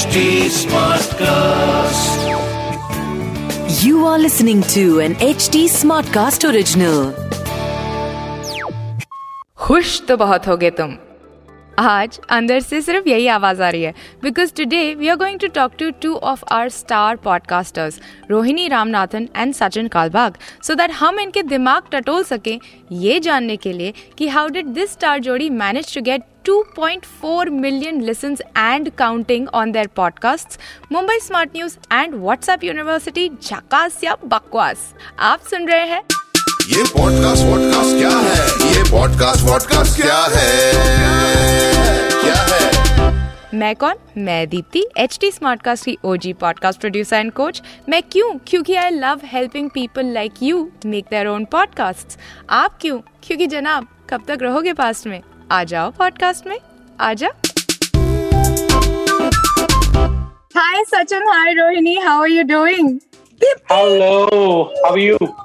HD Smartcast. You are listening to an HD Smartcast original. खुश तो बहुत होगे तुम आज अंदर से सिर्फ़ यही आवाज़ आ रही है because today we are going to talk to two of our star podcasters Rohini Ramnathan and Sachin Kalbag so that हम इनके दिमाग टटोल सकें ये जानने के लिए कि हाउ डिड दिस स्टार जोड़ी manage to get 2.4 million listens and counting on their podcasts, Mumbai Smart News and WhatsApp University झकास या बकवास आप सुन रहे हैं ये पॉडकास्ट वॉडकास्ट क्या है? ये पॉडकास्ट वॉडकास्ट क्या है? क्या है? मैं कौन? मैं दीप्ति एच टी स्मार्टकास्ट की OG podcast producer and coach मैं क्यों? क्योंकि I love helping people like you make their own podcast आप क्यों? क्योंकि जनाब कब तक रहोगे पास्ट में? आ जाओ पॉडकास्ट में। आ जाओ Hi Sachin, hi Rohini, how are you doing? Hello, how are you?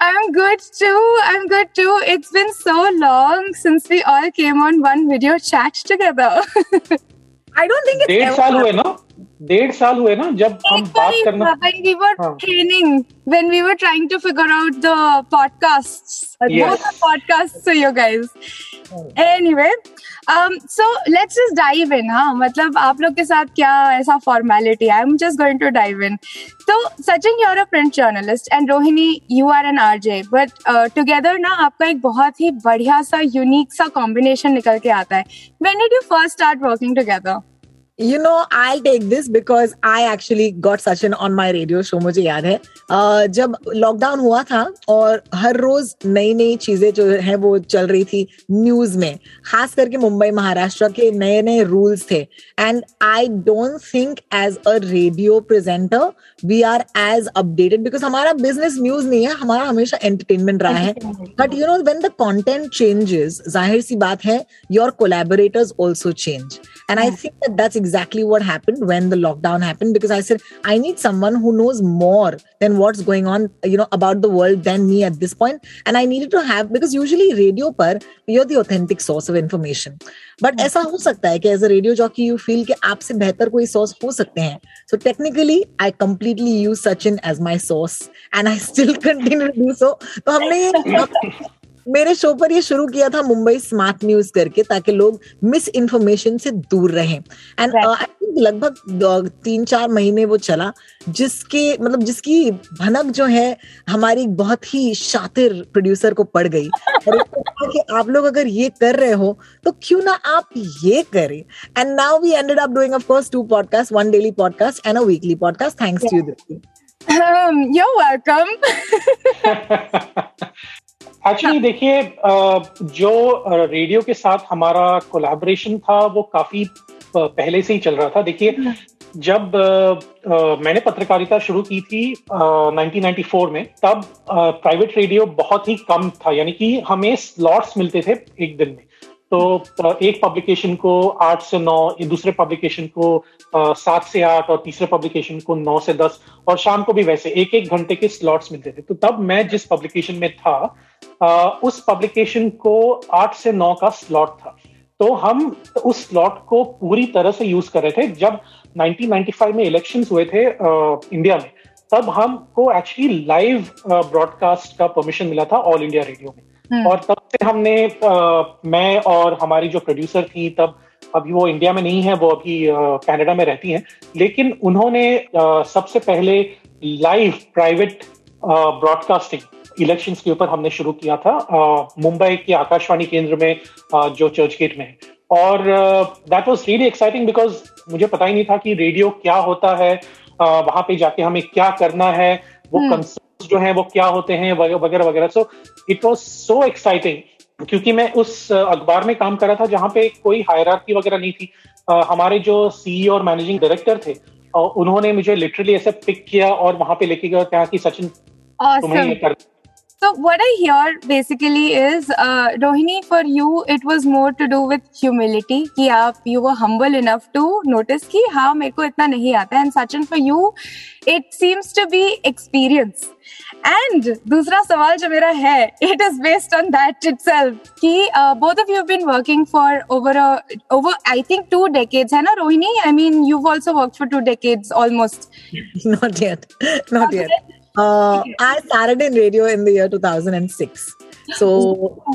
I'm good too. I'm good too. It's been so long since we all came on one video chat together. I don't think it's डेढ़ ever साल हुए ना डेढ़ साल हुए ना जब हम बात करना when we were हाँ. training, when we were trying to figure out the podcasts, Yes. both the podcasts for you guys. anyway so let's just dive in हाँ? मतलब आप लोग के साथ क्या ऐसा formality I am just going to dive in तो Sachin you are a print journalist and Rohini you are an R J but together ना आपका एक बहुत ही बढ़िया सा यूनिक सा कॉम्बिनेशन निकल के आता है. When did you first start working together You know I take this because I actually got Sachin on my radio show मुझे याद है। uh, जब लॉकडाउन हुआ था और हर रोज नई नई चीज़ें जो है वो चल रही थी न्यूज़ में खास करके मुंबई महाराष्ट्र के नए नए रूल्स थे। And I don't think as a radio presenter we are as updated because हमारा बिज़नेस न्यूज़ नहीं है हमारा हमेशा एंटरटेनमेंट रहा है। But you know when the content changes ज़ाहिर सी बात है your collaborators also change and i think that that's exactly what happened when the lockdown happened because i said i need someone who knows more than what's going on you know about the world than me at this point and i needed to have because usually radio par you're the authentic source of information but ऐसा हो सकता है कि as a radio jockey you feel कि आपसे बेहतर कोई source हो सकते हैं so technically I completely use Sachin as my source and I still continue to do so तो हमने ये मेरे शो पर ये शुरू किया था मुंबई स्मार्ट न्यूज़ करके ताकि लोग मिस इन्फॉर्मेशन से दूर रहें। एंड आई थिंक लगभग तीन चार महीने वो चला जिसके मतलब जिसकी भनक जो है हमारी बहुत ही शातिर प्रोड्यूसर को पड़ गई। और कि आप लोग अगर ये कर रहे हो तो क्यों ना आप ये करें? And now we ended up doing of course two podcast one daily podcast and a weekly podcast thanks to you Um, you're welcome. Actually देखिए जो रेडियो के साथ हमारा कोलैबोरेशन था वो काफ़ी पहले से ही चल रहा था। देखिए जब अ, अ, मैंने पत्रकारिता शुरू की थी अ, 1994 में तब प्राइवेट रेडियो बहुत ही कम था। यानी कि हमें स्लॉट्स मिलते थे एक दिन में। तो एक पब्लिकेशन को आठ से नौ दूसरे पब्लिकेशन को सात से आठ और तीसरे पब्लिकेशन को नौ से दस और शाम को भी वैसे एक एक घंटे के स्लॉट्स मिलते थे। तो तब मैं जिस पब्लिकेशन में था उस पब्लिकेशन को आठ से नौ का स्लॉट था। तो हम उस स्लॉट को पूरी तरह से यूज़ कर रहे थे। जब 1995 में इलेक्शंस हुए थे इंडिया में तब हमको एक्चुअली लाइव ब्रॉडकास्ट का परमिशन मिला था ऑल इंडिया रेडियो में। और तब से हमने अ, मैं और हमारी जो प्रोड्यूसर थी तब अभी वो इंडिया में नहीं है वो अभी कनाडा में रहती हैं। लेकिन उन्होंने सबसे पहले लाइव प्राइवेट ब्रॉडकास्टिंग इलेक्शंस के ऊपर हमने शुरू किया था मुंबई के आकाशवाणी केंद्र में अ, जो चर्च गेट में है और that was really exciting because मुझे पता ही नहीं था कि रेडियो क्या होता है वहाँ पे जाके हमें क्या करना है वो कंसर्न्स जो हैं वो क्या होते हैं वगैरह वगैरह so it was so exciting क्योंकि मैं उस अखबार में काम कर रहा था जहाँ पे कोई हायरार्की वगैरह नहीं थी अ, हमारे जो सीईओ और मैनेजिंग डायरेक्टर थे उन्होंने मुझे लिटरली ऐसे पिक किया और वहाँ पे लेके गया कहा कि सचिन awesome. तुम्हें ये. कर So what I hear basically is, uh, Rohini, for you, it was more to do with humility. कि आप you were humble enough to notice कि हाँ मेरे को इतना नहीं आता है. And Sachin, for you, it seems to be experience. And दूसरा सवाल जो मेरा है, it is based on that itself. कि uh, both of you have been working for over a over I think two decades, है ना Rohini? I mean, you've also worked for two decades almost. not yet not yet uh, i started in radio in the year 2006 so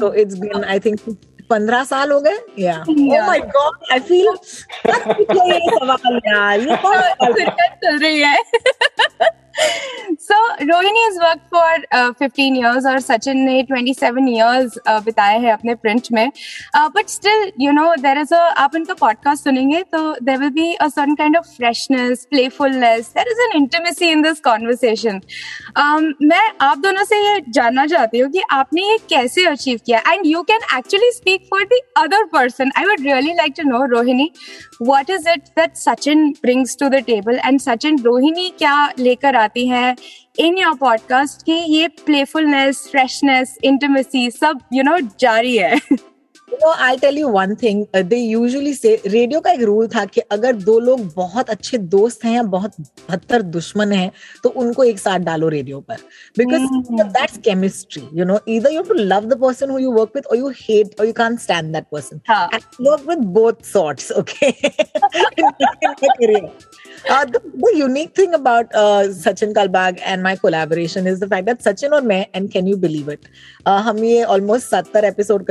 so it's been i think 15 साल हो गए या Yeah. oh my god i feel मत पूछो ये सवाल यार ये कौन सवाल है? क्रिकेट चल रही है so Rohini has worked for uh, 15 years और सचिन ने 27 years uh, बिताए हैं अपने print में uh, but still you know there is a आप इनका podcast सुनेंगे तो there will be a certain kind of freshness playfulness there is an intimacy in this conversation um, मैं आप दोनों से ये जानना चाहती हूँ कि आपने ये कैसे अचीव किया and you can actually speak for the other person I would really like to know Rohini what is it that Sachin brings to the table and Sachin Rohini क्या लेकर आती जाती है इन योर पॉडकास्ट की ये प्लेफुलनेस फ्रेशनेस इंटीमेसी सब you you no know, जारी है। I tell you one thing they usually say radio का एक रूल था कि अगर दो लोग बहुत अच्छे दोस्त हैं या बहुत बदतर दुश्मन हैं तो उनको एक साथ डालो रेडियो पर because that's chemistry you know either you to love the person you work with और यू हेट और you can't stand that person work with both sorts okay Uh, the, the unique thing about uh, Sachin Kalbag and my collaboration is the fact that Sachin or me, and can you believe it? Uh, we almost 70 episodes.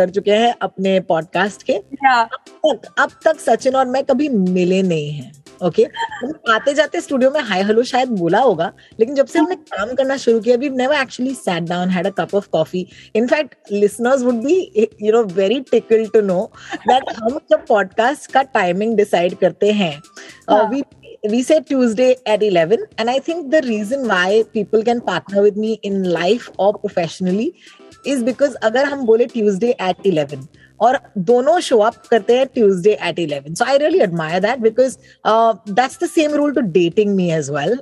Podcast के yeah. तक अब तक सचिन और मैं कभी मिले नहीं हैं ओके हम आते जाते स्टूडियो में हाय हेलो शायद बोला होगा लेकिन जब से हमने काम करना शुरू किया we never actually sat down had a cup of coffee in fact listeners would be you know very tickled to know that हम जब पॉडकास्ट का टाइमिंग डिसाइड करते हैं हाँ. We we say Tuesday at 11 and I think the reason why people can partner with me in life or professionally is because अगर हम बोले Tuesday at 11 और दोनों शो अप करते हैं Tuesday at 11 so I really admire that because that's the same rule to dating me as well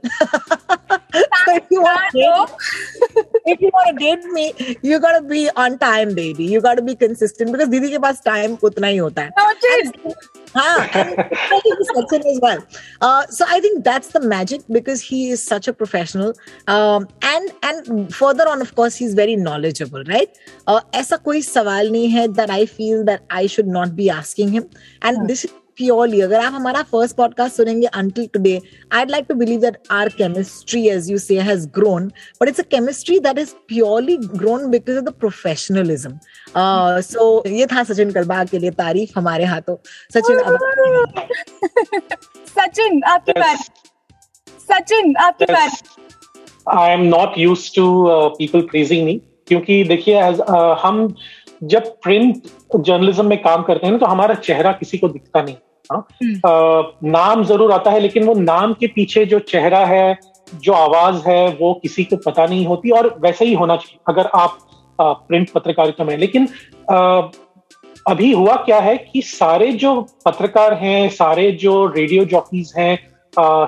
if you want to date, if you want to date me you got to be on time baby you got to be consistent because दीदी के पास time उतना ही होता है Noted. हाँ, and especially Sachin as well. Uh, so I think that's the magic because he is such a professional, um, and and further on, of course, he's very knowledgeable, right? Uh, ऐसा कोई सवाल नहीं है that I feel that I should not be asking him, and this is purely अगर आप हमारा first podcast सुनेंगे until today I like to believe that our chemistry as you say has grown but it's a chemistry that is purely grown because of the professionalism so ये था सचिन कलबा के लिए तारीफ़ हमारे हाथों। सचिन सचिन आपकी बात सचिन आपकी बात I am not used to people pleasing me क्योंकि देखिए हम जब प्रिंट जर्नलिज्म में काम करते हैं ना तो हमारा चेहरा किसी को दिखता नहीं। हाँ? uh, नाम ज़रूर आता है लेकिन वो नाम के पीछे जो चेहरा है जो आवाज़ है वो किसी को पता नहीं होती और वैसे ही होना चाहिए अगर आप आ, प्रिंट पत्रकारिता में लेकिन uh, अभी हुआ क्या है कि सारे जो पत्रकार हैं सारे जो रेडियो जॉकीज हैं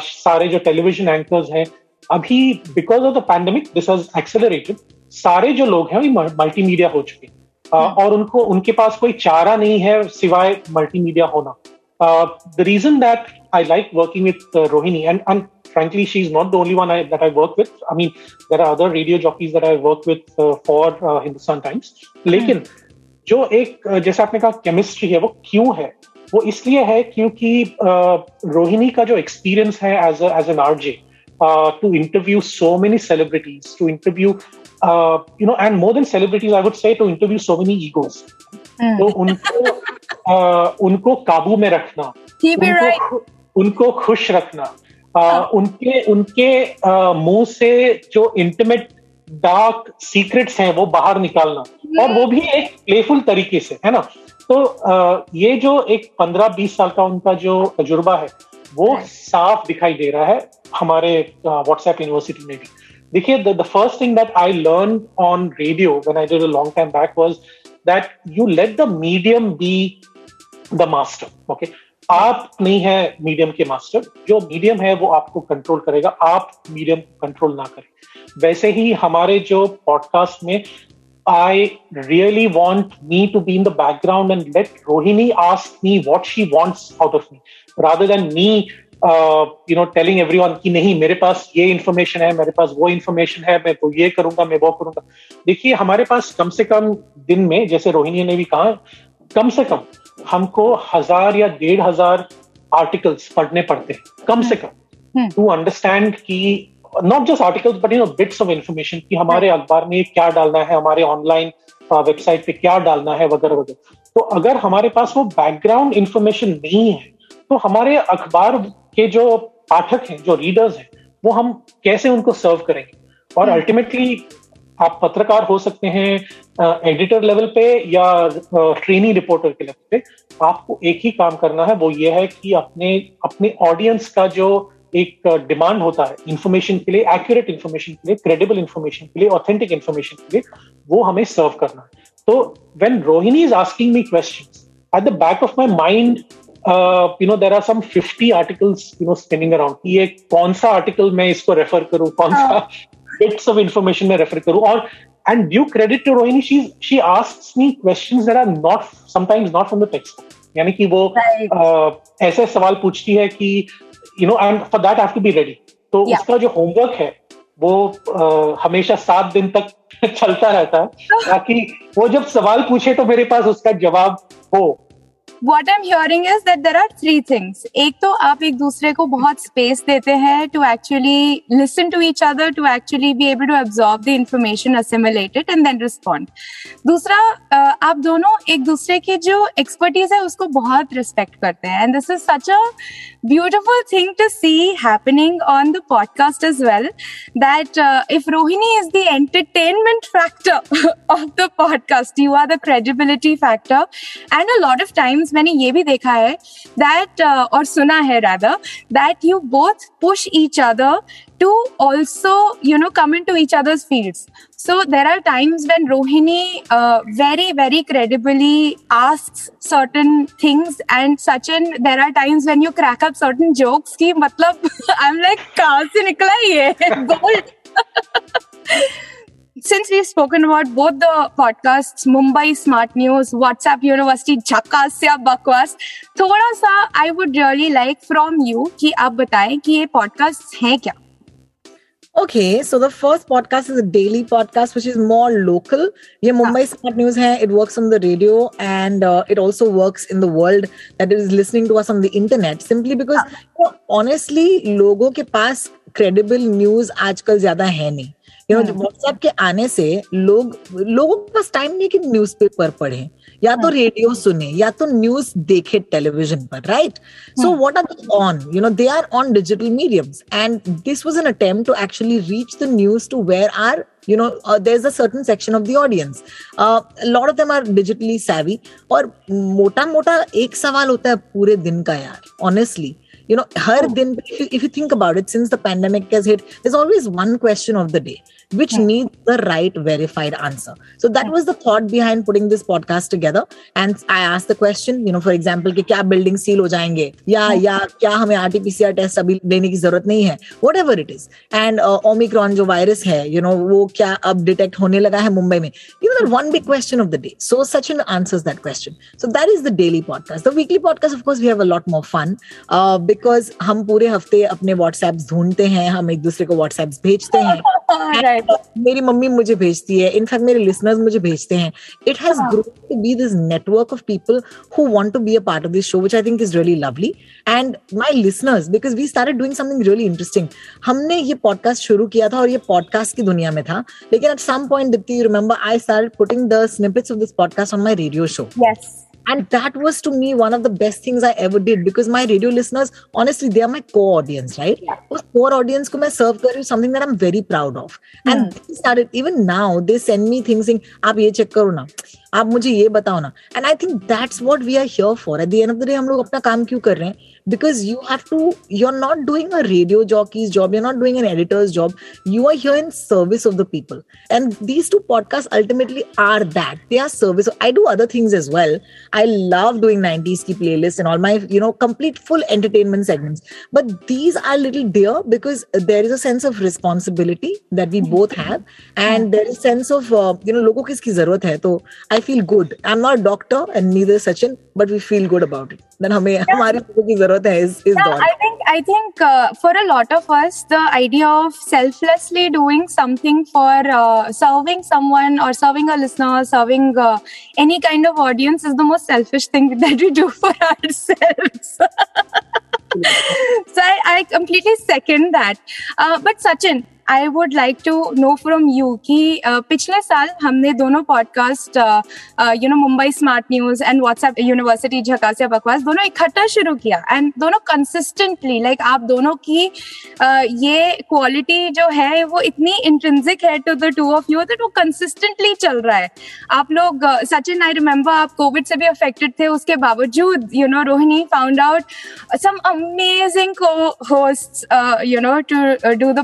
सारे जो टेलीविज़न एंकर्स हैं अभी because of the pandemic this has accelerated सारे जो लोग हैं वो मल्टीमीडिया हो चुके हैं। और उनको उनके पास कोई चारा नहीं है सिवाय मल्टीमीडिया होना the reason that I like working with Rohini and and frankly she's not the only one I, that I work with. I mean, there are other radio jockeys that I work with uh, for uh, Hindustan Times. लेकिन जो एक uh, जैसे आपने कहा chemistry है वो क्यों है वो इसलिए है क्योंकि uh, रोहिणी का जो एक्सपीरियंस है as as an RJ to interview so many celebrities to interview you know and more than celebrities I would say to interview so many egos तो उनको uh, उनको काबू में रखना it right. उनको, उनको खुश रखना आ, उनके उनके आ, मुँह से जो इंटीमेट डार्क सीक्रेट्स हैं वो बाहर निकालना। और वो भी एक प्लेफुल तरीके से है ना? तो आ, ये जो एक पंद्रह बीस साल का उनका जो तजुर्बा है वो साफ़ दिखाई दे रहा है हमारे व्हाट्सएप यूनिवर्सिटी में भी। देखिए the first thing that I learn on radio when I did a long time back was that you let the medium be the master okay आप नहीं है मीडियम के मास्टर जो मीडियम है वो आपको कंट्रोल करेगा आप मीडियम कंट्रोल ना करें वैसे ही हमारे जो पॉडकास्ट में I really want me to be in the background and let Rohini ask me what she wants out of me rather than me you know telling every कि नहीं मेरे पास ये इन्फॉर्मेशन है मेरे पास वो इन्फॉर्मेशन है मैं तो ये करूँगा मैं वो करूँगा। देखिए हमारे पास कम से कम दिन में जैसे रोहिणी ने भी कहा कम से कम हमको हज़ार या डेढ़ हज़ार आर्टिकल्स पढ़ने पड़ते हैं कम से कम। टू अंडरस्टैंड की not just articles but you know bits of information कि हमारे अखबार में क्या डालना है हमारे ऑनलाइन वेबसाइट पे क्या डालना है वगैरह वगैरह। तो अगर हमारे पास वो बैकग्राउंड इंफॉर्मेशन नहीं है तो हमारे अखबार के जो पाठक हैं जो रीडर्स हैं वो हम कैसे उनको सर्व करेंगे? और अल्टीमेटली आप पत्रकार हो सकते हैं एडिटर लेवल पे या ट्रेनिंग रिपोर्टर के लेवल पे आपको एक ही काम करना है वो ये है कि अपने अपने ऑडियंस का जो एक डिमांड होता है इंफॉर्मेशन के लिए एक्यूरेट इंफॉर्मेशन के लिए क्रेडिबल इंफॉर्मेशन के लिए ऑथेंटिक इंफॉर्मेशन के लिए वो हमें सर्व करना है। तो when Rohini is asking me question at the back of my mind you know there are some fifty articles you know spinning around ये कौन सा आर्टिकल मैं इसको रेफर करूँ? कौन सा बिट्स ऑफ़ इंफॉर्मेशन में रेफर करूँ? और and due credit to Rohini she she asks me questions that are not sometimes not from the text यानी कि वो uh, ऐसे सवाल पूछती है कि you know and for that have to be ready तो उसका जो होमवर्क है वो uh, हमेशा सात दिन तक चलता रहता है। ताकि वो जब सवाल पूछे तो मेरे पास उसका जवाब हो। What am hearing is that there are three things एक तो आप एक दूसरे को बहुत स्पेस देते हैं to actually listen to each other to actually be able to absorb the information assimilated and then respond दूसरा आप दोनों एक दूसरे की जो एक्सपर्टीज है उसको बहुत रिस्पेक्ट करते हैं and this is such a beautiful thing to see happening on the podcast as well that uh, if rohini is the entertainment factor of the podcast you are the credibility factor. And a lot of times instance मैंने ये भी देखा है that और सुना है Radha that you both push each other to also you know come in to each others field so there are times when Rohini very very credibly ask certain things and such an there are times when you crack up certain jokes की मतलब I am like कहा से निकला ये? Gold since we've spoken about both the podcasts, Mumbai Smart News, WhatsApp University, Jhakas या बकवास थोड़ा सा I would really like from you कि आप बताएँ कि ये podcasts हैं क्या Okay, so the first podcast is a daily podcast, which is more local. Yeah, Mumbai Smart News hai. It works on the radio and uh, it also works in the world that is listening to us on the internet. Simply because, you know, honestly, लोगों के पास credible news आजकल ज़्यादा है नहीं. You know WhatsApp के आने से लोग लोगों के पास टाइम नहीं कि न्यूज़पेपर पढ़े या तो हाँ। रेडियो सुने या तो न्यूज़ देखे टेलीविज़न पर right so what are they on you know they are on digital mediums and this was an attempt to actually reach the news to where are you know there is a certain section of the audience a lot of them are digitally savvy और मोटा मोटा एक सवाल होता है पूरे दिन का यार honestly you know her oh. din if you, if you think about it since the pandemic has hit there's always one question of the day. Which hmm. needs the right verified answer. So that was the thought behind putting this podcast together. And I asked the question, you know, for example, कि क्या building seal हो जाएँगे या या क्या हमें RT-PCR test अभी लेने की ज़रूरत नहीं है whatever it is. And uh, Omicron जो virus है, you know, वो क्या अब detect होने लगा है मुंबई में. You know, that one big question of the day. So Sachin answers that question. So that is the daily podcast. The weekly podcast, of course, we have a lot more fun uh, because हम पूरे हफ़्ते अपने WhatsApps ढूंढते हैं हम एक दूसरे को WhatsApps भेजते हैं मेरी मम्मी मुझे भेजती है। इनफैक्ट मेरे लिसनर्स मुझे भेजते हैं। It has grown to be this network of people who want to be a part of this show which I think is really lovely and my listeners because we started doing something really interesting हमने ये podcast शुरू किया था और ये podcast की दुनिया में था। लेकिन at some point Deepti you remember I started putting the snippets of this podcast on my radio show yes and that was to me one of the best things i ever did because my radio listeners honestly they are my core audience right yeah. उस core audience को मैं serve कर रही हूँ something that I'm very proud of and hmm. they started even now they send me things saying आप ये check करो ना आप मुझे ये बताओ ना and I think that's what we are here for at the end of the day हम लोग अपना काम क्यों कर रहे हैं because you have to you're not doing a radio jockey's job you're not doing an editor's job. You are here in service of the people. And these two podcasts ultimately are that. They are service. I do other things as well. I love doing 90s key playlists and all my you know complete full entertainment segments. But these are little dear because there is a sense of responsibility that we both have. And hmm. there is sense of uh, you know logo kiski zarurat hai so i feel good. I'm not a doctor and neither sachin but we feel good about it. Then हमें हमारी लोगों की ज़रूरत है इस इस Yeah, दौर I think I think uh, for a lot of us, the idea of selflessly doing something for uh, serving someone or serving a listener, serving uh, any kind of audience is the most selfish thing that we do for ourselves. so I, I completely second that. Uh, but Sachin, I would like to know from you कि uh, पिछले साल हमने दोनों podcast you know Mumbai smart news and WhatsApp university झकास या बकवास दोनों इकट्ठा शुरू किया एंड दोनों कंसिस्टेंटली लाइक आप दोनों की uh, ये क्वालिटी जो है वो इतनी इंट्रेंसिक है to the two of you that वो कंसिस्टेंटली चल रहा है। आप लोग सचिन आई रिमेम्बर आप कोविड से भी अफेक्टेड थे उसके बावजूद you know Rohini found out some amazing co-hosts, uh, you know, to uh, do the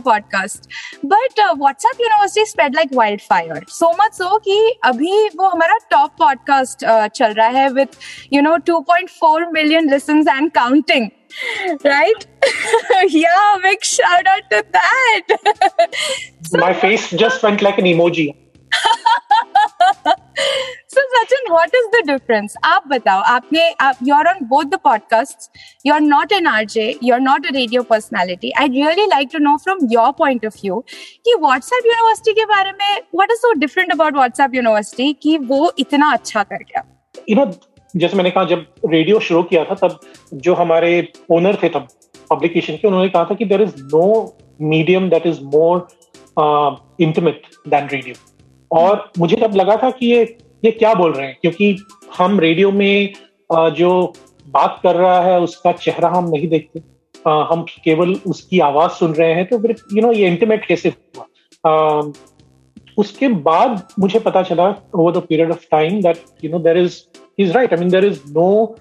podcast. But uh, WhatsApp University spread like wildfire. So much so कि अभी वो हमारा top podcast uh, चल रहा है with, you know, 2.4 million listens and counting. Right? yeah, big shout out to that. so, My face just went like an emoji. So Sachin, what is the difference? आप बताओ आपने आप you're on both the podcasts. You're not an RJ. You're not a radio personality. I'd really like to know from your point of view कि WhatsApp University के बारे में what is so different about WhatsApp University कि वो इतना अच्छा कर गया? यू नो जैसे मैंने कहा जब रेडियो शुरू किया था तब जो हमारे ओनर थे तब पब्लिकेशन के उन्होंने कहा था कि there is no medium that is more intimate than radio और मुझे तब लगा था कि ये ये क्या बोल रहे हैं? क्योंकि हम रेडियो में जो बात कर रहा है, उसका चेहरा हम नहीं देखते। हम केवल उसकी आवाज़ सुन रहे हैं तो फिर यू नो ये इंटीमेट कैसे हुआ? उसके बाद मुझे पता चला over the period of time that you know there is is right I mean there is no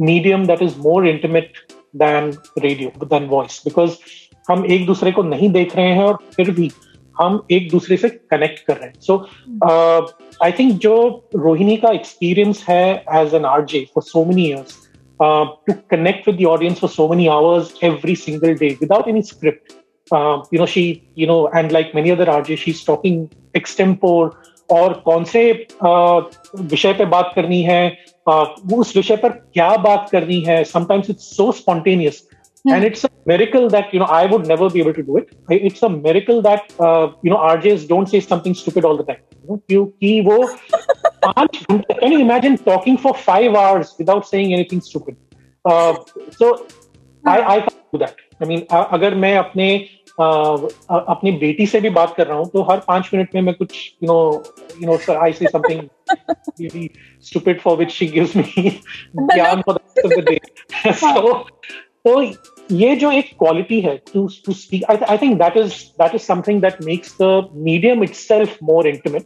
medium that is more intimate than radio than voice because हम एक दूसरे को नहीं देख रहे हैं और फिर भी हम एक दूसरे से कनेक्ट कर रहे हैं. सो आई थिंक जो रोहिणी का एक्सपीरियंस है as an R J for so many years to connect with the audience for so many hours every single day without any script uh, you know she you know and like many other RJs she's talking extempore और कौन से uh, विषय पे बात करनी है uh, उस विषय पर क्या बात करनी है? Sometimes it's so spontaneous and it's a miracle that you know I would never be able to do it. I- It's a miracle that uh, you know RJs don't say something stupid all the time. You know, क्योंकि वो पांच घंटे can you imagine talking for five hours without saying anything stupid? Uh, so I I can't do that. I mean अ- अगर मैं अपने uh, अ- अपनी बेटी से भी बात कर रहा हूँ तो हर पांच मिनट में मैं कुछ you know you know sir I say something really stupid for which she gives me ज्ञान for the rest of the day. so तो ये जो एक क्वालिटी है to to speak I think that is that is something that makes the medium itself more intimate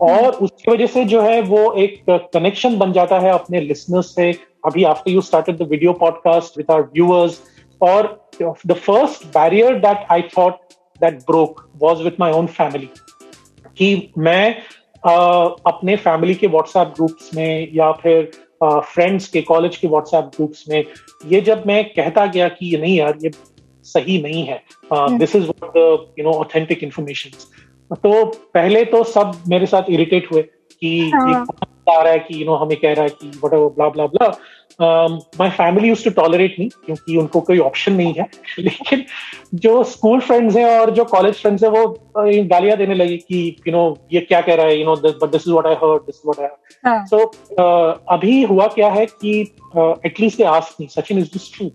और उसकी वजह से जो है वो एक कनेक्शन बन जाता है अपने लिसनर्स से। अभी after you started the video podcast with our viewers और the first barrier that I thought that broke was with my own family कि मैं अ, अपने फैमिली के व्हाट्सएप ग्रुप्स में या फिर फ्रेंड्स के कॉलेज के व्हाट्सएप ग्रुप्स में ये जब मैं कहता गया कि ये नहीं यार ये सही नहीं है this is what the you know authentic information तो पहले तो सब मेरे साथ इरिटेट हुए कि हाँ। रहा है कि यू नो हमें कह रहा है कि whatever blah blah blah my family use to tolerate me क्योंकि उनको कोई ऑप्शन नहीं है लेकिन जो स्कूल फ्रेंड्स हैं और जो कॉलेज फ्रेंड्स हैं वो गालियाँ देने लगे कि यू नो ये क्या कह रहा है you know but this is what I heard this what I. So अभी हुआ क्या है कि at least they ask me Sachin is this true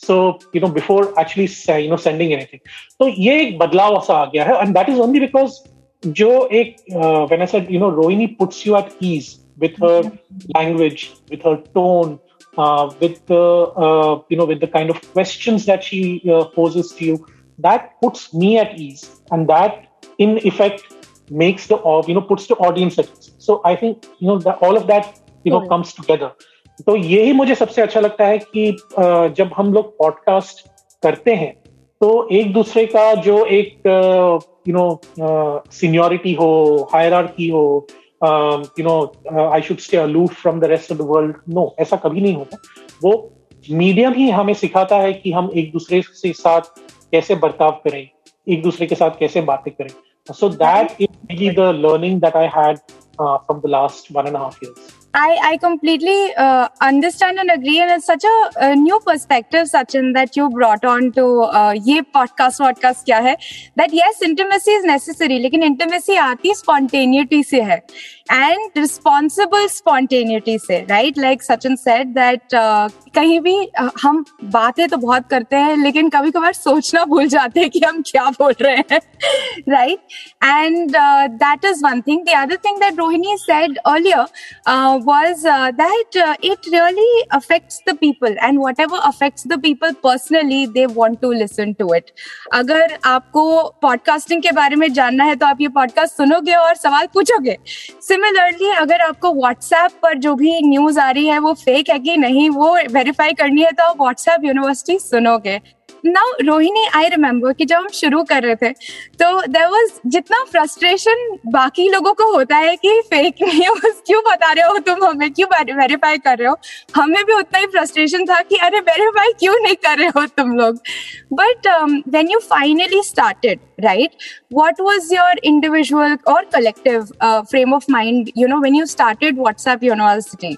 so you know before actually you know sending anything तो ये एक बदलाव ऐसा आ गया है and that is only because जो एक when I said you know Rohini puts you at ease with her language with her tone uh, with the uh, you know with the kind of questions that she uh, poses to you that puts me at ease and that in effect uh, makes the uh, uh, you know uh, uh, puts uh, the uh, uh, uh, audience at ease. So I think you know that all of that you know comes together. तो यही मुझे सबसे अच्छा लगता है कि अ, जब हम लोग पॉडकास्ट करते हैं तो एक दूसरे का जो एक यू नो सीनियोरिटी हो हायरार्की हो you know I should stay aloof from the rest of the world no ऐसा कभी नहीं होता। वो मीडियम ही हमें सिखाता है कि हम एक दूसरे के साथ कैसे बर्ताव करें, एक दूसरे के साथ कैसे बातें करें। So that is the learning that I had from the last one and half years. I, I completely uh, understand and agree, and it's such a, a new perspective, Sachin, that you brought on to uh, ये podcast podcast क्या है that yes intimacy is necessary लेकिन intimacy आती spontaneity से है and responsible spontaneity से right like Sachin said that uh, कहीं भी uh, हम बातें तो बहुत करते हैं लेकिन कभी कभार सोचना भूल जाते हैं कि हम क्या बोल रहे हैं right and uh, that is one thing the other thing that Rohini said earlier uh, was uh, that uh, it really affects the people and whatever affects the people personally they want to listen to it. अगर आपको podcasting के बारे में जानना है तो आप ये पॉडकास्ट सुनोगे और सवाल पूछोगे। सिमिलरली अगर आपको व्हाट्सएप पर जो भी न्यूज़ आ रही है वो फेक है कि नहीं वो वेरीफाई करनी है तो आप व्हाट्सएप यूनिवर्सिटी सुनोगे। नाउ रोहिणी आई रिमेम्बर कि जब हम शुरू कर रहे थे तो देर वॉज़ जितना फ्रस्ट्रेशन बाकी लोगों को होता है कि फेक न्यूज़ क्यों बता रहे हो तुम हमें? क्यों वेरीफाई कर रहे हो? हमें भी उतना ही फ्रस्ट्रेशन था कि अरे वेरीफाई क्यों नहीं कर रहे हो तुम लोग? But when you finally started right what was your individual और collective frame of mind you know when you started started university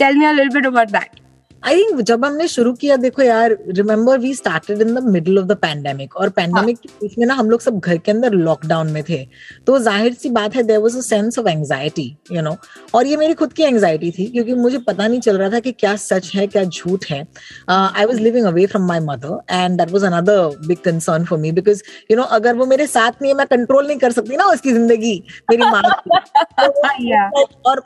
tell me a little bit about that. I think जब हमने शुरू किया देखो यार remember we started in the middle of the pandemic और pandemic के बीच में ना हम लोग सब घर के अंदर लॉकडाउन में थे। तो ज़ाहिर सी बात है there was a sense of anxiety you know और ये मेरी खुद की एंगजाइटी थी क्योंकि मुझे पता नहीं चल रहा था कि क्या सच है क्या झूठ है। I was living away from my mother and that was another big concern for me because you know अगर वो मेरे साथ नहीं है मैं कंट्रोल नहीं कर सकती ना उसकी ज़िंदगी मेरी माँ और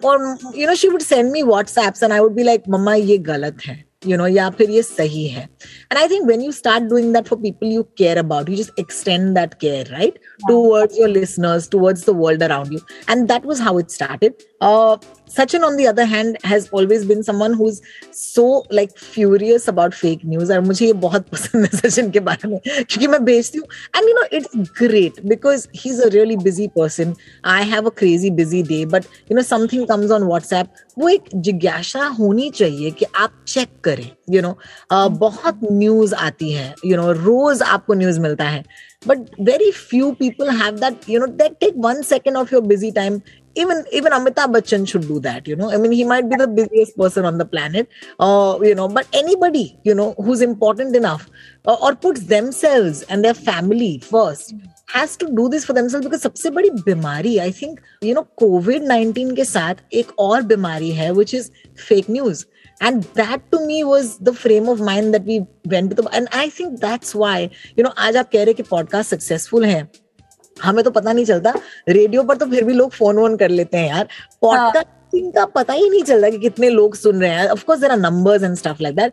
you know she would send me WhatsApps and I would be like मम्मा ये गलत है you know या फिर ये सही है and i think when you start doing that for people you care about you just extend that care right towards your listeners towards the world around you and that was how it started uh Sachin, on the other hand, has always been someone who's so like furious about fake news. और मुझे ये बहुत पसंद है सचिन के बारे में क्योंकि मैं भेजती हूँ and you know it's great because he's a really busy person. I have a crazy busy day, but you know something comes on WhatsApp. वो एक जिज्ञासा होनी चाहिए कि आप चेक करें यू नो बहुत न्यूज़ आती है यू नो रोज आपको न्यूज़ मिलता है but very few people have that you know that take one second of your busy time even even Amitabh Bachchan should do that. You know, I mean, he might be the busiest person on the planet, uh, you know, but anybody you know who's important enough uh, or puts themselves and their family first has to do this for themselves because सबसे बड़ी बीमारी I think you know COVID 19 के साथ एक और बीमारी है which is fake news. And that to me was the frame of mind that we went to the and I think that's why, you know, आज आप कह रहे कि पॉडकास्ट सक्सेसफुल है हमें तो पता नहीं चलता। रेडियो पर तो फिर भी लोग फ़ोन वोन कर लेते हैं यार। पॉडकास्टिंग का पता ही नहीं चलता कि कितने लोग सुन रहे हैं। Of course there are numbers and stuff like that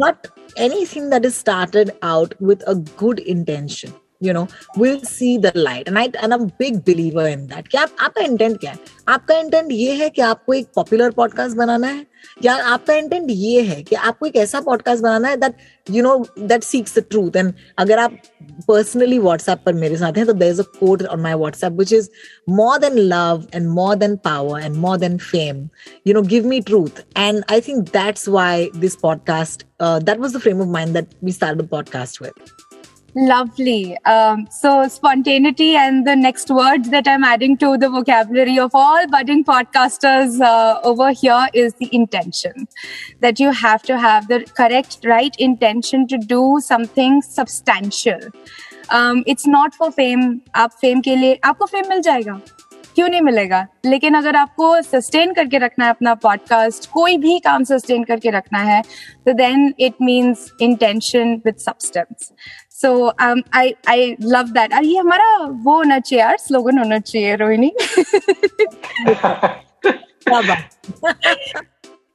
but anything that is started out with a good good intention you know will see the light and I and I'm a big believer in that कि आप आपका intent क्या है आपका intent ये है कि आपको एक पॉपुलर पॉडकास्ट बनाना है या आपका इंटेंट ये है कि आपको एक ऐसा पॉडकास्ट बनाना है that you know that seeks the truth and अगर आप पर्सनली व्हाट्सएप पर मेरे साथ हैं तो there is a code on my WhatsApp which is more than love and more than power and more than fame you know give me truth and i think that's why this podcast uh, that was the frame of mind that we started the podcast with Lovely. Um, so, spontaneity and the next words that I'm adding to the vocabulary of all budding podcasters uh, over here is the intention. That you have to have the correct, right intention to do something substantial. Um, it's not for fame. आप fame के लिए आपको fame मिल जाएगा क्यों नहीं मिलेगा लेकिन अगर आपको सस्टेन करके रखना है अपना पॉडकास्ट कोई भी काम सस्टेन करके रखना है तो then it means intention with substance so I I love that ये हमारा वो होना चाहिए यार स्लोगन होना चाहिए रोहिणी।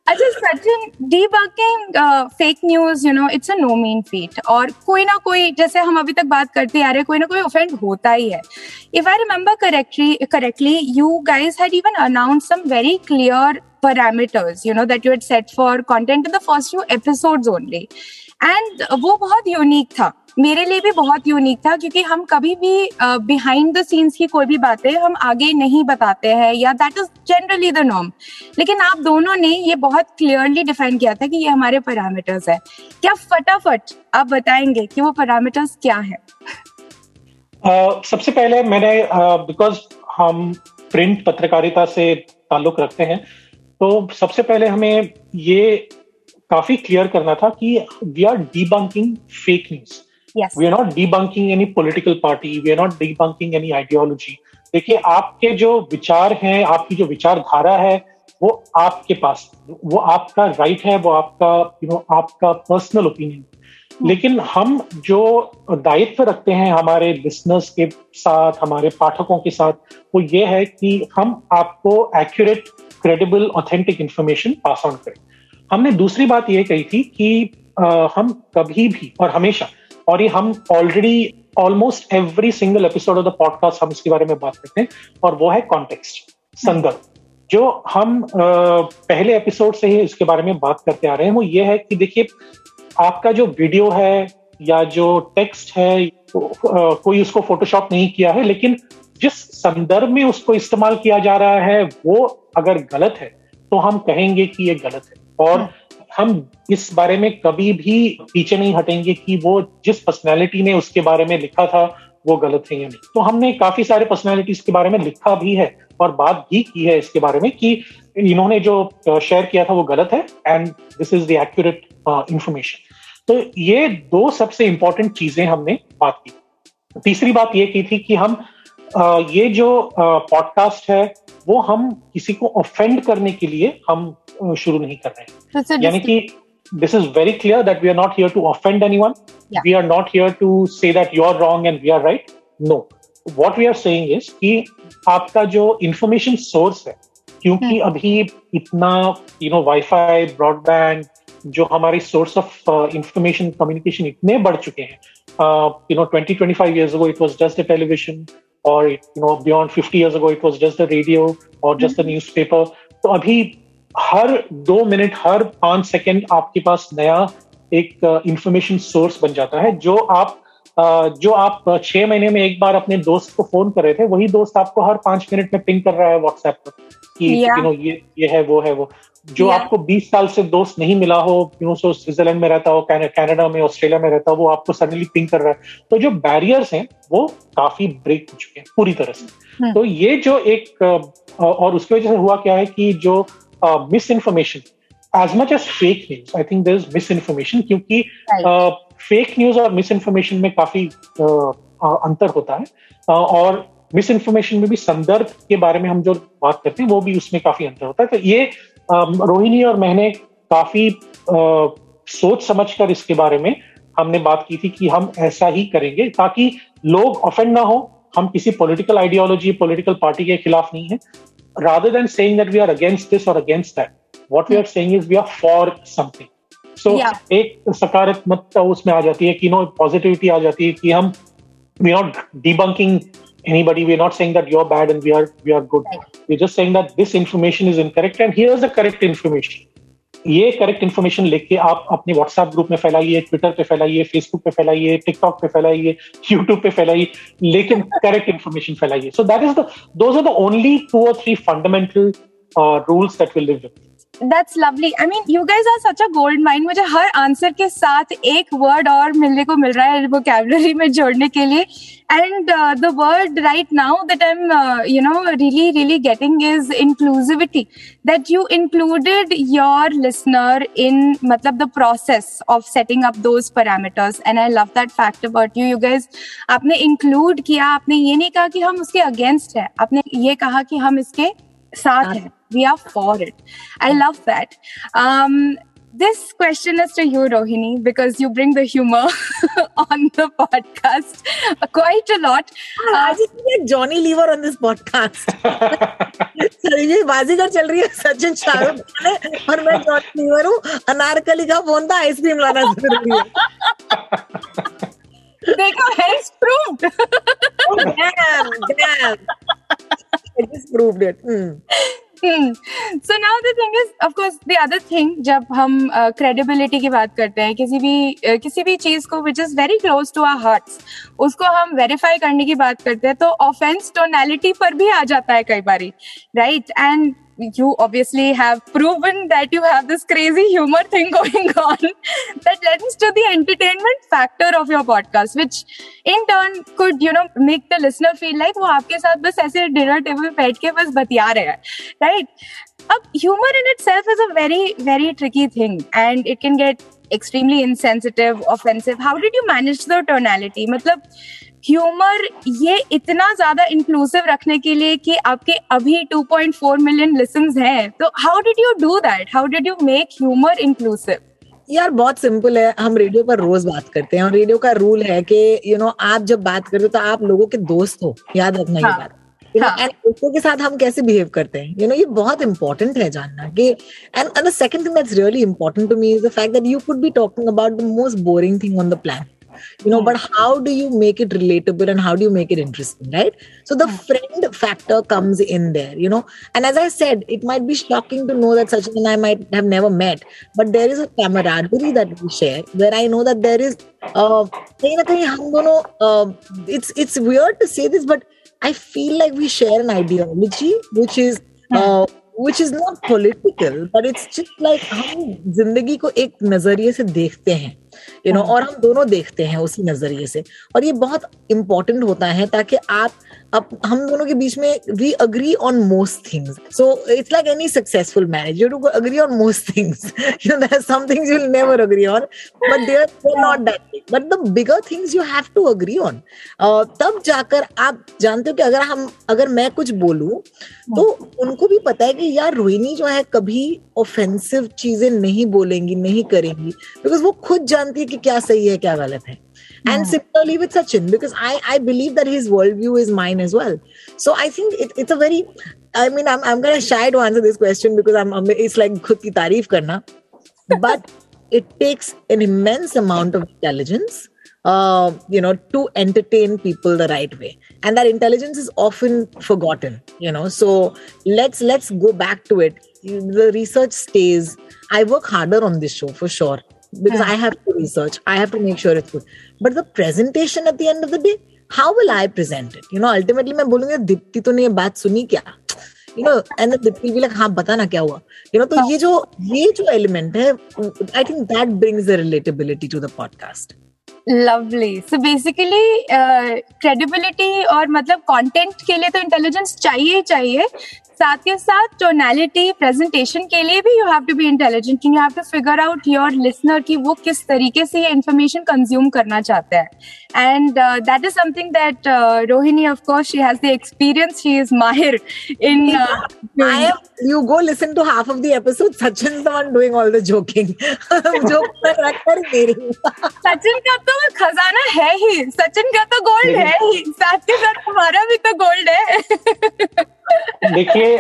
अच्छा Sachin debunking fake news you know it's a no mean feat और कोई ना कोई जैसे हम अभी तक बात करते आ रहे कोई ना कोई ऑफेंड होता ही है। If I remember correctly correctly you guys had even announce some very clear parameters you know that you had set for content in the first few episodes only. And वो बहुत यूनिक था। मेरे लिए भी बहुत यूनिक था क्योंकि हम कभी भी बिहाइंड द सीन्स की कोई भी बातें हम आगे नहीं बताते हैं या that is generally the norm लेकिन आप दोनों ने ये बहुत क्लियरली डिफाइन किया था कि ये हमारे पैरामीटर्स है। क्या फटाफट आप बताएँगे कि वो पैरामीटर्स क्या है? uh, सबसे पहले मैंने बिकॉज़ uh, हम प्रिंट पत्रकारिता से ताल्लुक रखते हैं तो सबसे पहले हमें ये काफ़ी क्लियर करना था कि we are debunking fake news we are not debunking any political party we are not debunking any ideology देखिए आपके जो विचार हैं आपकी जो विचारधारा है वो आपके पास वो आपका राइट है वो आपका यू नो आपका पर्सनल ओपिनियन hmm. लेकिन हम जो दायित्व रखते हैं हमारे बिज़नेस के साथ हमारे पाठकों के साथ वो ये है कि हम आपको accurate credible authentic information pass on करें। हमने दूसरी बात ये कही थी कि आ, हम कभी भी और हमेशा और ये हम already almost every single episode of the podcast हम इसके बारे में बात करते हैं, और वो है कॉन्टेक्स्ट संदर्भ जो हम पहले एपिसोड से ही इसके बारे में बात करते आ रहे हैं, वो ये है कि देखिए, आपका जो वीडियो है या जो टेक्स्ट है कोई उसको फोटोशॉप नहीं किया है, लेकिन जिस संदर्भ में उसको इस्तेमाल किया जा रहा है, वो अगर गलत है तो हम कहेंगे कि ये गलत है और हाँ। हम इस बारे में कभी भी पीछे नहीं हटेंगे कि वो जिस पर्सनैलिटी ने उसके बारे में लिखा था, वो गलत है या नहीं। तो हमने काफ़ी सारे पर्सनैलिटीज के बारे में लिखा भी है और बात भी की है इसके बारे में कि इन्होंने जो शेयर किया था वो गलत है and this is the accurate information तो ये दो सबसे इंपॉर्टेंट चीज़ें हमने बात की। तीसरी बात ये की थी कि हम ये जो पॉडकास्ट है वो हम किसी को ऑफेंड करने के लिए हम शुरू नहीं कर रहे हैं। यानी कि this is very clear that we are not here to offend anyone we are not here to say that you are wrong and we are right no what we are saying is कि आपका जो इंफॉर्मेशन source है क्योंकि hmm. अभी इतना you know WiFi broadband जो हमारी सोर्स ऑफ़ इंफॉर्मेशन कम्युनिकेशन इतने बढ़ चुके हैं। You know twenty twenty five years ago it was just the television और you know beyond fifty years ago it was just the radio और just the newspaper तो अभी हर दो मिनट हर पाँच सेकंड आपके पास नया एक इंफॉर्मेशन uh, सोर्स बन जाता है जो आप uh, जो आप छह महीने में एक बार अपने दोस्त को फ़ोन कर रहे थे वही दोस्त आपको हर पाँच मिनट में पिंग कर रहा है व्हाट्सएप पर कि यू नो ये ये है वो है वो। जो. आपको 20 साल से दोस्त नहीं मिला हो क्यों सो स्विट्जरलैंड में रहता हो कनाडा में ऑस्ट्रेलिया में रहता हो वो आपको सडनली पिंक कर रहा है। तो जो बैरियर्स हैं वो काफ़ी ब्रेक हो चुके हैं पूरी तरह से। Hmm. तो ये जो एक और उसकी वजह से हुआ क्या है कि जो misinformation as much as fake news I think there is misinformation क्योंकि फेक न्यूज़ और मिस इन्फॉर्मेशन में काफ़ी अंतर होता है। और मिस इन्फॉर्मेशन में भी संदर्भ के बारे में हम जो बात करते हैं वो भी उसमें काफ़ी अंतर होता है। तो ये रोहिणी और मैंने काफ़ी सोच समझ कर इसके बारे में हमने बात की थी कि हम ऐसा ही करेंगे ताकि लोग ऑफेंड ना हो हम किसी पॉलिटिकल आइडियोलॉजी पॉलिटिकल पार्टी के खिलाफ नहीं है rather than saying that we are against this or against that, what we are saying is we are for something. So yeah. एक सकारात्मकता उसमें आ जाती है कि नो पॉजिटिविटी आ जाती है कि हम we not debunking anybody we're not saying that you're bad and we are we are good right. we're just saying that this information is incorrect and here's the correct information ये correct information लेके आप अपने WhatsApp group में फैलाइए Twitter पे फैलाइए Facebook पे फैलाइए TikTok पे फैलाइए YouTube पे फैलाइए लेकिन correct information फैलाइए so that is the those are the only two और three fundamental rules that will live with that's lovely I mean you guys are such a gold mind मुझे हर answer के साथ एक word और मिलने को मिल रहा है वोकैबुलरी में जोड़ने के लिए. And the word right now that I am you know really really getting is inclusivity that you included your listener in मतलब the process of setting up those parameters and I love that fact about you you guys आपने include किया आपने ये नहीं कहा कि हम उसके अगेंस्ट है. आपने ये कहा कि हम इसके साथ हैं. we are for it i love that um this question is to you, Rohini, because you bring the humor on the podcast quite a lot. I just get Johnny Lever on this podcast. ये बाजीगर चल रही है सचिन शाहरुख खान है और मैं जॉनी लीवर हूँ अनारकली का phone था आइसक्रीम लाना जरूरी है देखो has proved. oh, damn, damn. I just proved it. Mm. Hmm. So now the thing is, of course, the other thing जब हम credibility की बात करते हैं किसी भी uh, किसी भी चीज़ को which is very close to our hearts उसको हम verify करने की बात करते हैं तो offense tonality पर भी आ जाता है कई बारी right and you obviously have proven that you have this crazy humor thing going on that lends to the entertainment factor of your podcast which in turn could you know make the listener feel like वो आपके साथ बस ऐसे dinner table बैठ के बस बतिया रहे हैं right अब humor in itself is a very very tricky thing and it can get extremely insensitive offensive how did you manage the tonality मतलब Humour ये इतना ज़्यादा इंक्लूसिव रखने के लिए कि आपके अभी 2.4 मिलियन लिसन्स हैं। तो how did you do that how did you make humour inclusive यार बहुत सिंपल है। हम रेडियो पर रोज बात करते हैं और रेडियो का रूल है कि यू you नो know, आप जब बात करते हो तो आप लोगों के दोस्त हो। याद रखना हाँ, ये बात। You know, हाँ. दोस्तों के साथ हम कैसे बिहेव करते हैं? यू you नो know, ये बहुत इंपॉर्टेंट है जानना कि and and the second thing that's really important to me is the fact that you could be talking about the most boring thing on the plan you know, but how do you make it relatable and how do you make it interesting, right? So the friend factor comes in there, you know. And as I said, it might be shocking to know that Sachin and I might have never met, but there is a camaraderie that we share where I know that there is uh it's it's weird to say this, but I feel like we share an ideology which is uh, which is not political but it's just like हम जिंदगी को एक नजरिए से देखते हैं you know और हम दोनों देखते हैं उसी नज़रिए से। और ये बहुत इंपॉर्टेंट होता है ताकि आप अब हम दोनों के बीच में we agree on most things so it's like any successful marriage you two agree on most things you know some things you will never agree on but there they not that but the bigger things you have to agree on तब जाकर आप जानते हो कि अगर हम, अगर मैं कुछ बोलूँ तो उनको भी पता है कि यार, रोहिणी जो है, कभी ऑफेंसिव चीज़ें नहीं बोलेंगी, नहीं करेंगी बिकॉज़ वो खुद जानती है कि क्या सही है, क्या गलत है। And similarly with Sachin, because I, I believe that his worldview is mine as well. So I think it, it's a very, I mean, I'm, I'm going to shy to answer this question because I'm, it's like khud ki tarif karna. But it takes an immense amount of intelligence, uh, you know, to entertain people the right way. And that intelligence is often forgotten, you know. So let's let's go back to it. The research stays. I work harder on this show for sure because I have to research. I have to make sure it's good. But the presentation at the end of the day, how will I present it? You know, ultimately मैं बोलूँगी दीप्ति तो ने बात सुनी क्या you know and Deepti भी like हाँ बता ना क्या हुआ यू नो तो ये जो ये जो एलिमेंट है I think that brings the relatability to the podcast lovely so basically credibility और मतलब कंटेंट के लिए तो इंटेलिजेंस चाहिए चाहिए साथ के साथ टोनैलिटी प्रेजेंटेशन के लिए भी you have to be intelligent you have to figure out your listener की वो किस तरीके से ये इन्फॉर्मेशन कंज्यूम करना चाहते हैं। And that is something that Rohini of course she has the experience she is माहिर in you go listen to half of the episode. Sachin's the one doing all the joking. Joke रख कर दे रही सचिन का तो खजाना है ही। सचिन का तो गोल्ड है ही। साथ के साथ हमारा भी तो गोल्ड है। देखिए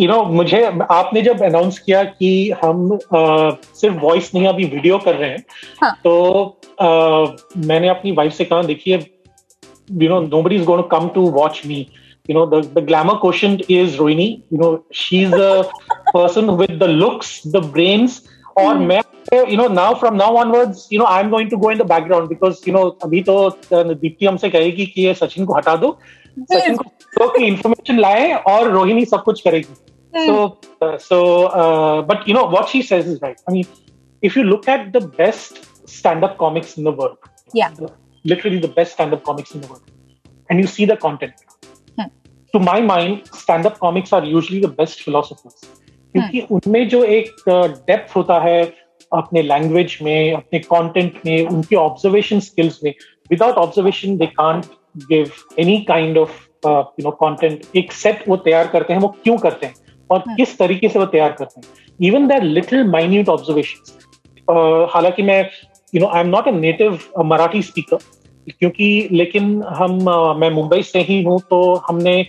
यू नो मुझे आपने जब अनाउंस किया कि हम आ, सिर्फ़ वॉइस नहीं अभी वीडियो कर रहे हैं हाँ. तो आ, मैंने अपनी वाइफ से कहा देखिए you know no is going to come to watch me you know the glamour question is Rohini you know she is a person with the looks the brains और मैं you know now from now onwards you know I am going to go in the background because you know अभी तो दीप्ति हमसे कहेगी कि ये सचिन को हटा दो सचिन को तो की इंफॉर्मेशन लाए और रोहिणी सब कुछ करेगी so so uh, but you know what she says is right i mean if you look at the best stand-up comics in the world yeah the, literally the best stand-up comics in the world and you see the content hmm. to my mind stand-up comics are usually the best philosophers क्योंकि hmm. उनमें जो एक depth होता है अपने language में अपने content में उनके ऑब्जर्वेशन स्किल्स में without observation they can't give any kind of you know content एक सेट वो तैयार करते हैं वो क्यों करते हैं? और किस तरीके से वो तैयार करते हैं? Even their little minute observation uh, हालाँकि मैं you know I am not a native Marathi speaker क्योंकि लेकिन हम uh, मैं मुंबई से ही हूँ तो हमने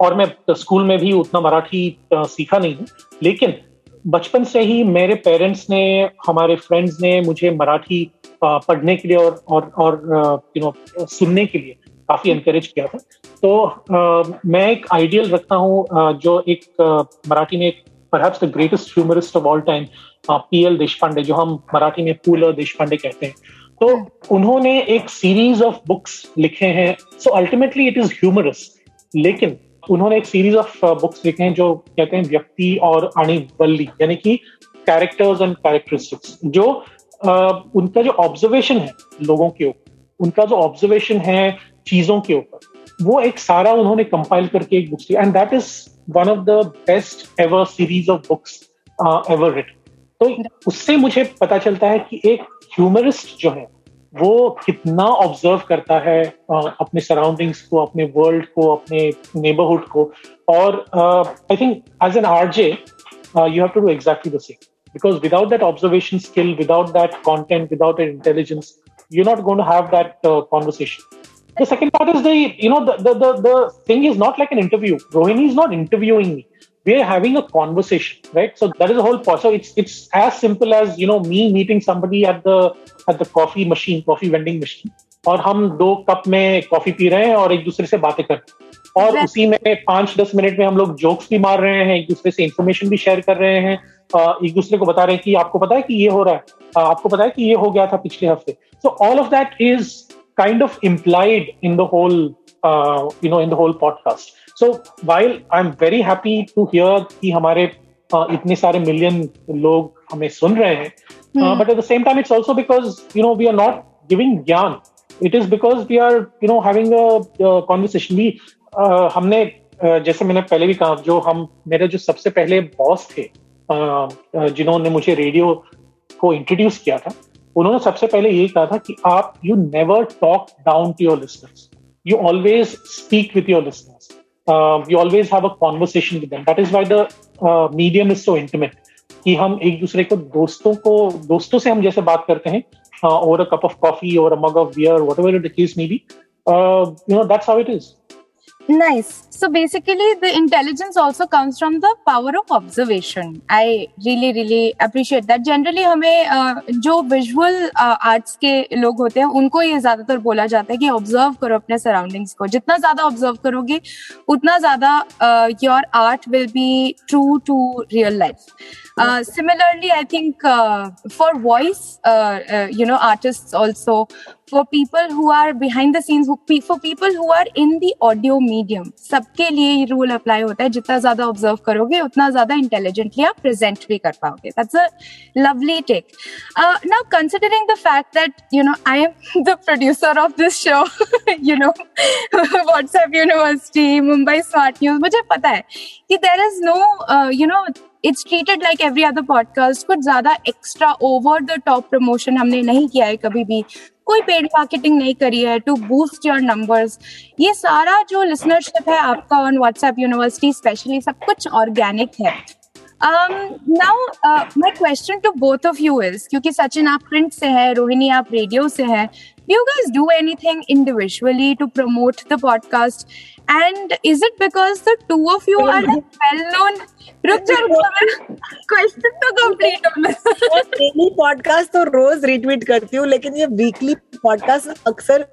और मैं स्कूल में भी उतना मराठी uh, सीखा नहीं हूँ। लेकिन बचपन से ही मेरे पेरेंट्स ने हमारे फ्रेंड्स ने मुझे मराठी uh, पढ़ने के लिए और और और यू नो सुनने के लिए काफ़ी एनकरेज किया था। तो uh, मैं एक आइडियल रखता हूँ जो एक मराठी में perhaps the greatest humorist of all time P L Deshpande जो हम मराठी में पूल देशपांडे कहते हैं। तो उन्होंने एक सीरीज़ ऑफ़ बुक्स लिखे हैं। So ultimately it is humorous लेकिन उन्होंने एक सीरीज़ ऑफ़ बुक्स लिखे हैं जो कहते हैं व्यक्ति और अणिवल्ली यानी कि कैरेक्टर्स एंड कैरेक्टरिस्टिक्स जो uh, उनका जो ऑब्जर्वेशन है लोगों के ऊपर उनका जो ऑब्जर्वेशन है चीज़ों के ऊपर। वो एक सारा उन्होंने कंपाइल करके एक books and that is one of the best ever series of books ever written तो उससे मुझे पता चलता है कि एक ह्यूमरिस्ट जो है वो कितना ऑब्ज़र्व करता है uh, अपने सराउंडिंग्स को अपने वर्ल्ड को अपने नेबरहुड को। और I think as an R J you have to do exactly the same because without that observation skill without that content without that intelligence you're not going to have uh, the second part is the you know the, the the the thing is not like an interview rohini is not interviewing me we are having a conversation right so that is the whole point so it's it's as simple as you know me meeting somebody at the at the coffee machine coffee vending machine और हम दो cup में coffee P रहे हैं और एक दूसरे से बातें कर रहे हैं और उसी में पाँच दस मिनट में हम लोग जोक्स भी मार रहे हैं एक दूसरे से इंफॉर्मेशन भी शेयर कर रहे हैं एक दूसरे को बता रहे हैं कि आपको पता है कि ये हो रहा है आपको पता है कि ये हो गया था पिछले हफ़्ते so all of that is kind of implied in the whole you know in the whole podcast so while I am very happy to hear कि हमारे uh, इतने सारे मिलियन लोग हमें सुन रहे हैं but at the same time it's also because you know we are not giving ज्ञान. It is because we are you know having conversation भी हमने uh, जैसे मैंने पहले भी कहा जो हम मेरे जो सबसे पहले बॉस थे uh, uh, जिन्होंने मुझे रेडियो को इंट्रोड्यूस किया था उन्होंने सबसे पहले यही कहा था कि आप you never talk down to your listeners you always speak with your always have a conversation with them. That is why the uh, medium is so intimate. कि हम एक दूसरे को दोस्तों को दोस्तों से हम जैसे बात करते हैं over a cup of coffee और a mug of beer whatever it case may be you know that's how it is Nice. So basically, the intelligence also comes from the power of observation. I really, really appreciate that. Generally, हमें uh, जो visual uh, arts के लोग होते हैं उनको ये ज़्यादातर बोला जाता है कि ऑब्ज़र्व करो अपने सराउंडिंग्स को जितना ज़्यादा ऑब्ज़र्व करोगे उतना ज़्यादा your art will be true to real life similarly i think uh, for voice uh, uh, you know people who are the scenes who, for people who are in the audio medium सबके लिए ये rule apply होता है। जितना ज़्यादा observe करोगे उतना ज़्यादा इंटेलिजेंटली आप प्रेजेंट भी कर पाओगे। That's a lovely take now considering the fact that you know I am the producer of this show you know WhatsApp university Mumbai smart news मुझे पता है कि there is no you know it's treated like every other podcast कुछ ज़्यादा extra over the top promotion हमने नहीं किया है कभी भी। कोई पेड मार्केटिंग नहीं करी है टू बूस्ट योर नंबर्स ये सारा जो लिसनरशिप है आपका ऑन व्हाट्सएप यूनिवर्सिटी स्पेशली सब कुछ ऑर्गेनिक है। um now uh, my question to both of you is क्योंकि सचिन आप प्रिंट से है रोहिणी आप रेडियो से है do you guys do anything individually to promote the podcast and is it because the two of you are like well known रुक जाओ question तो कंप्लीट होना डेली पॉडकास्ट तो रोज रिट्वीट करती हूँ लेकिन ये वीकली पॉडकास्ट अक्सर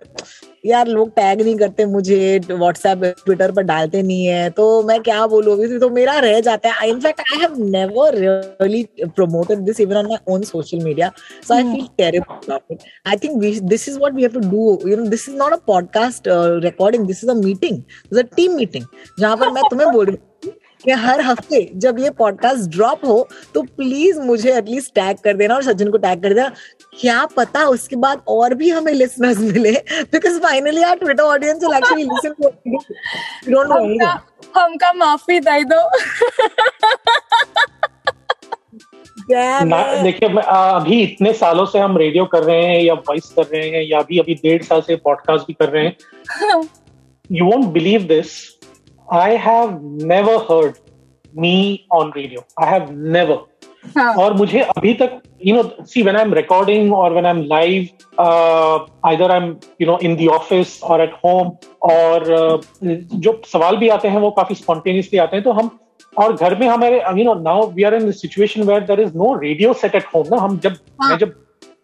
यार लोग टैग नहीं करते मुझे व्हाट्सएप ट्विटर पर डालते नहीं है तो मैं क्या बोलूँ अभी तो मेरा रह जाता है। In fact I have never really promoted this even on my own social media so I feel terrible I think this is what we have to do you know this is not a podcast recording this is a meeting this a team meeting जहाँ पर मैं तुम्हें बोल रही हूँ कि हर हफ़्ते जब ये पॉडकास्ट ड्रॉप हो तो प्लीज़ मुझे एटलीस्ट टैग कर देना और सज्जन को टैग कर देना। क्या पता उसके बाद और भी हमें लिसनर्स मिले because finally our Twitter audience will actually listen to don't know हमका माफ़ी दे दो। देखिए अभी इतने सालों से हम रेडियो कर रहे हैं या वॉइस कर रहे हैं या अभी अभी डेढ़ साल से पॉडकास्ट भी कर रहे हैं। You won't believe this I have never heard me on radio I have never. हाँ. और मुझे अभी तक you know see when I am recording और when I am live either I am you know in the office और at home और uh, जो सवाल भी आते हैं वो काफ़ी स्पॉन्टेनियसली आते हैं तो हम और घर में हमारे you know now we are in situation where there is no radio set at home ना हम जब हाँ. मैं जब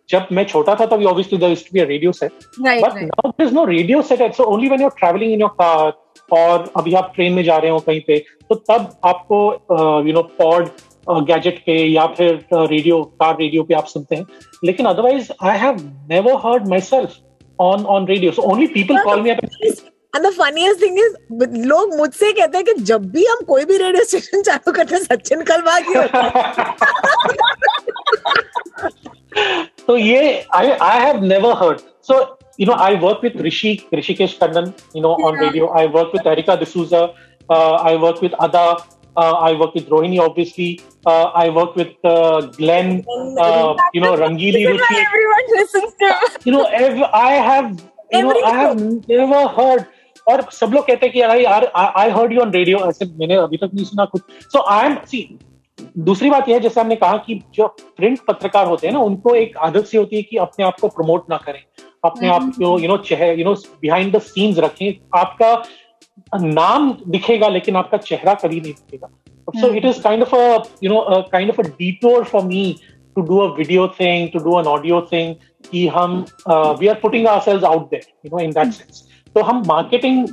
जब मैं छोटा था तभी obviously there to be a radio set but now there is no radio set at so only when you are travelling in your car और अभी आप ट्रेन में जा रहे हो कहीं पे तो तब आपको यू नो पॉड गैजेट पे या फिर रेडियो कार रेडियो पे आप सुनते हैं। लेकिन otherwise I have never heard myself on on radio so only people call me the funniest thing is, लोग मुझसे कहते हैं कि जब भी हम कोई भी रेडियो स्टेशन चालू करते हैं सचिन कलवा की तो ये I I have never heard so you know i work with rishi rishikesh kannan you know on Yeah. radio i work with erika d'souza uh, i work with ada uh, i work with rohini obviously uh, i work with uh, glenn uh, you know rangili ruchi everyone listens to you know ev- i have you know i have never heard और सब लोग कहते हैं कि यार I heard you on radio ऐसे मैंने अभी तक नहीं सुना कुछ सो आई एम सी दूसरी बात यह है जैसे हमने कहा कि जो प्रिंट पत्रकार होते हैं ना उनको एक आदत सी होती है कि अपने आप को प्रमोट ना करें अपने आप को यू नो चेहरे you know behind the scenes रखें। आपका नाम दिखेगा लेकिन आपका चेहरा कभी नहीं दिखेगा। So it is kind of a you know kind of a detour for me to do a video thing to do an audio thing कि हम we are putting our selves out there you know in that sense तो हम marketing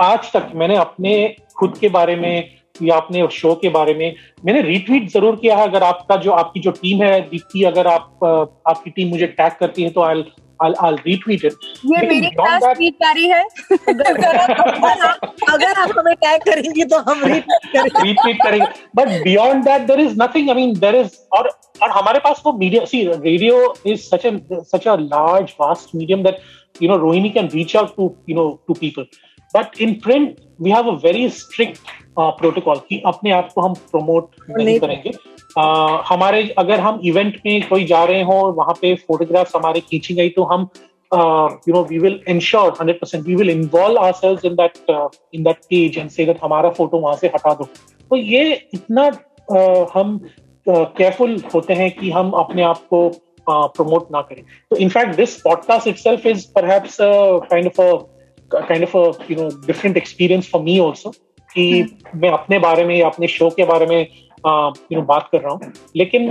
आज तक मैंने अपने खुद के बारे में या अपने शो के बारे में मैंने रीट्वीट ज़रूर किया है। अगर आपका जो आपकी जो टीम है दीप्ति अगर आप आपकी टीम मुझे टैग करती है तो आई I'll, I'll retweet it. ये मेरी beyond that- ट्वीट जारी है। अगर आप हमें टैग करेंगी तो हम retweet करेंगे। Retweet करेंगे। But beyond that there is nothing I mean there is और और हमारे पास वो media see radio is such a such a large vast medium that you know Rohini can reach out to you know to people but in print we have a very strict protocol कि अपने आप को हम promote नहीं नहीं करेंगे। Uh, हमारे अगर हम इवेंट में कोई जा रहे हो वहाँ पे फोटोग्राफ्स हमारे खींची गई तो हम you know we will ensure hundred percent we will involve our selves in that in that page and say that हमारा फ़ोटो वहाँ से हटा दो। तो ये इतना uh, हम केयरफुल होते हैं कि हम अपने आप को प्रमोट ना करें। तो in fact this podcast itself is perhaps kind of a kind of you know different experience for me also कि मैं अपने बारे में या अपने शो के बारे में यू नो बात कर रहा हूँ लेकिन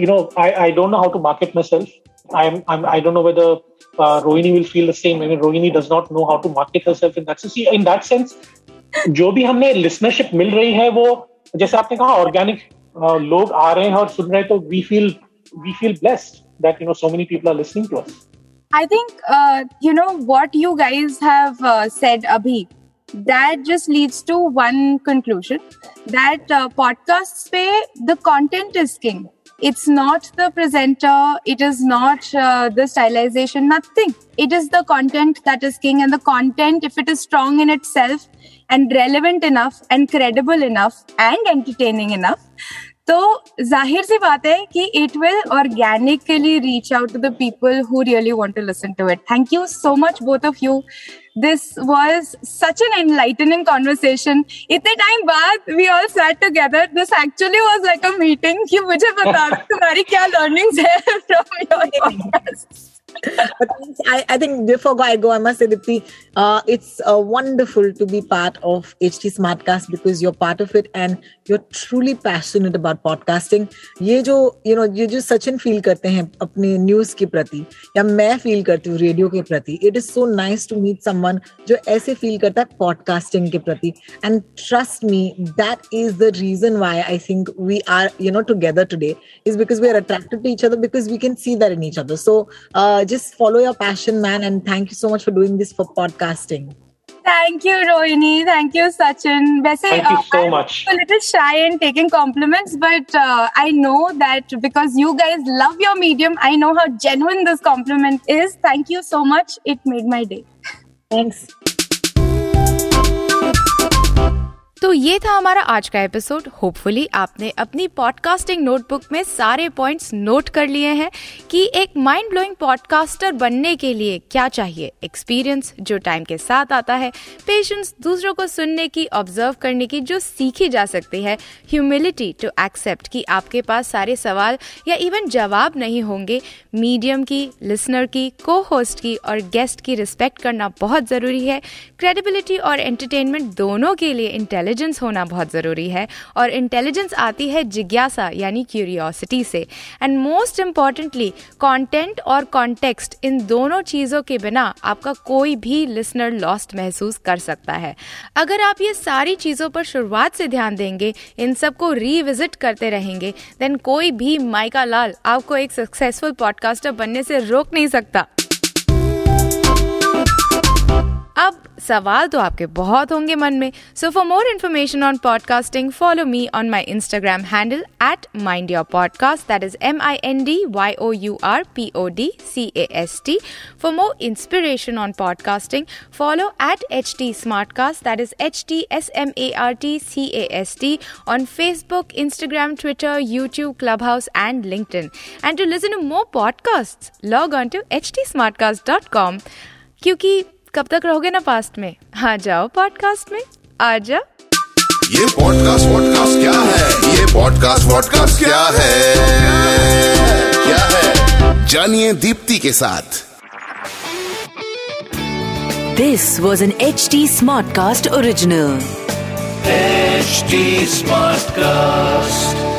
you know I I don't know how to market myself I am I don't know whether Rohini will feel the same I mean Rohini does not know how to market herself in that sense. In that sense जो भी हमें listenership मिल रही है वो जैसे आपने कहा organic लोग आ रहे हैं और सुन रहे हैं तो we feel we feel blessed that you know so many people are listening to us I think, uh, you know, what you guys have uh, Abhi, that just leads to one conclusion that uh, podcasts pay the content is king. It's not the presenter, it is not uh, the stylization, nothing. It is the content that is king, and the content, if it is strong in itself and relevant enough and credible enough and entertaining enough, तो जाहिर सी बात है कि it will organically reach out to the people who really want to listen to it thank you so much both of you this was such an enlightening conversation इतने time बाद we all sat together this actually was like a meeting कि मुझे बता दो तुम्हारी क्या learnings है from your podcast But I, I think before I go, I must say, Dipti, uh, it's uh, wonderful to be part of HT Smartcast because you're part of it and you're truly passionate about podcasting. ये जो you know ये जो Sachin feel करते हैं अपने news के प्रति या मैं फील करती हूँ रेडियो के प्रति it is so nice to meet someone जो ऐसे फील करता है पॉडकास्टिंग के प्रति and trust me that is the reason why I think we are you know together today is because we are attracted to each other because we can see that in each other so just follow your passion, man. And thank you so much for doing this for podcasting. Thank you, Rohini. Thank you, Sachin. वैसे, Thank you uh, so I'm much. a little shy in taking compliments, but uh, I know that because you guys love your medium, I know how genuine this compliment is. Thank you so much. It made my day. Thanks. So so, ये था हमारा आज का episode hopefully आपने अपनी podcasting notebook में सारे points note कर लिए हैं कि एक माइंड ब्लोइंग पॉडकास्टर बनने के लिए क्या चाहिए? एक्सपीरियंस जो टाइम के साथ आता है पेशेंस दूसरों को सुनने की ऑब्ज़र्व करने की जो सीखी जा सकती है ह्यूमिलिटी टू एक्सेप्ट कि आपके पास सारे सवाल या इवन जवाब नहीं होंगे मीडियम की लिसनर की को होस्ट की और गेस्ट की रिस्पेक्ट करना बहुत ज़रूरी है. क्रेडिबिलिटी और एंटरटेनमेंट दोनों के लिए इंटेलिजेंस होना बहुत ज़रूरी है और इंटेलिजेंस आती है जिज्ञासा, यानी क्यूरियोसिटी से। एंड मोस्ट इम्पॉर्टेंटली कंटेंट और कॉन्टेक्स्ट इन दोनों चीज़ों के बिना आपका कोई भी लिसनर लॉस्ट महसूस कर सकता है। अगर आप ये सारी चीज़ों पर शुरुआत से ध्यान देंगे, इन सबको रीविजिट करते रहेंगे देन कोई भी माइका लाल आपको एक सक्सेसफुल पॉडकास्टर बनने से रोक नहीं सकता। अब सवाल तो आपके बहुत होंगे मन में। So for more information on podcasting follow me on my Instagram handle at mind your podcast that is M I N D Y O U R P O D C A S T for more inspiration on podcasting follow at H T smart cast that is H T S M A R T C A S T on Facebook Instagram Twitter YouTube Clubhouse and LinkedIn and to listen to more podcast log on to H T smart cast dot com क्योंकि कब तक रहोगे ना past में? आ जाओ podcast में। आ जाओ ये पॉडकास्ट वॉडकास्ट क्या है? ये पॉडकास्ट वॉडकास्ट क्या है? क्या है? जानिए दीप्ति के साथ। This was an HT Smartcast original. HD Smartcast.